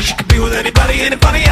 she could be with anybody, funny?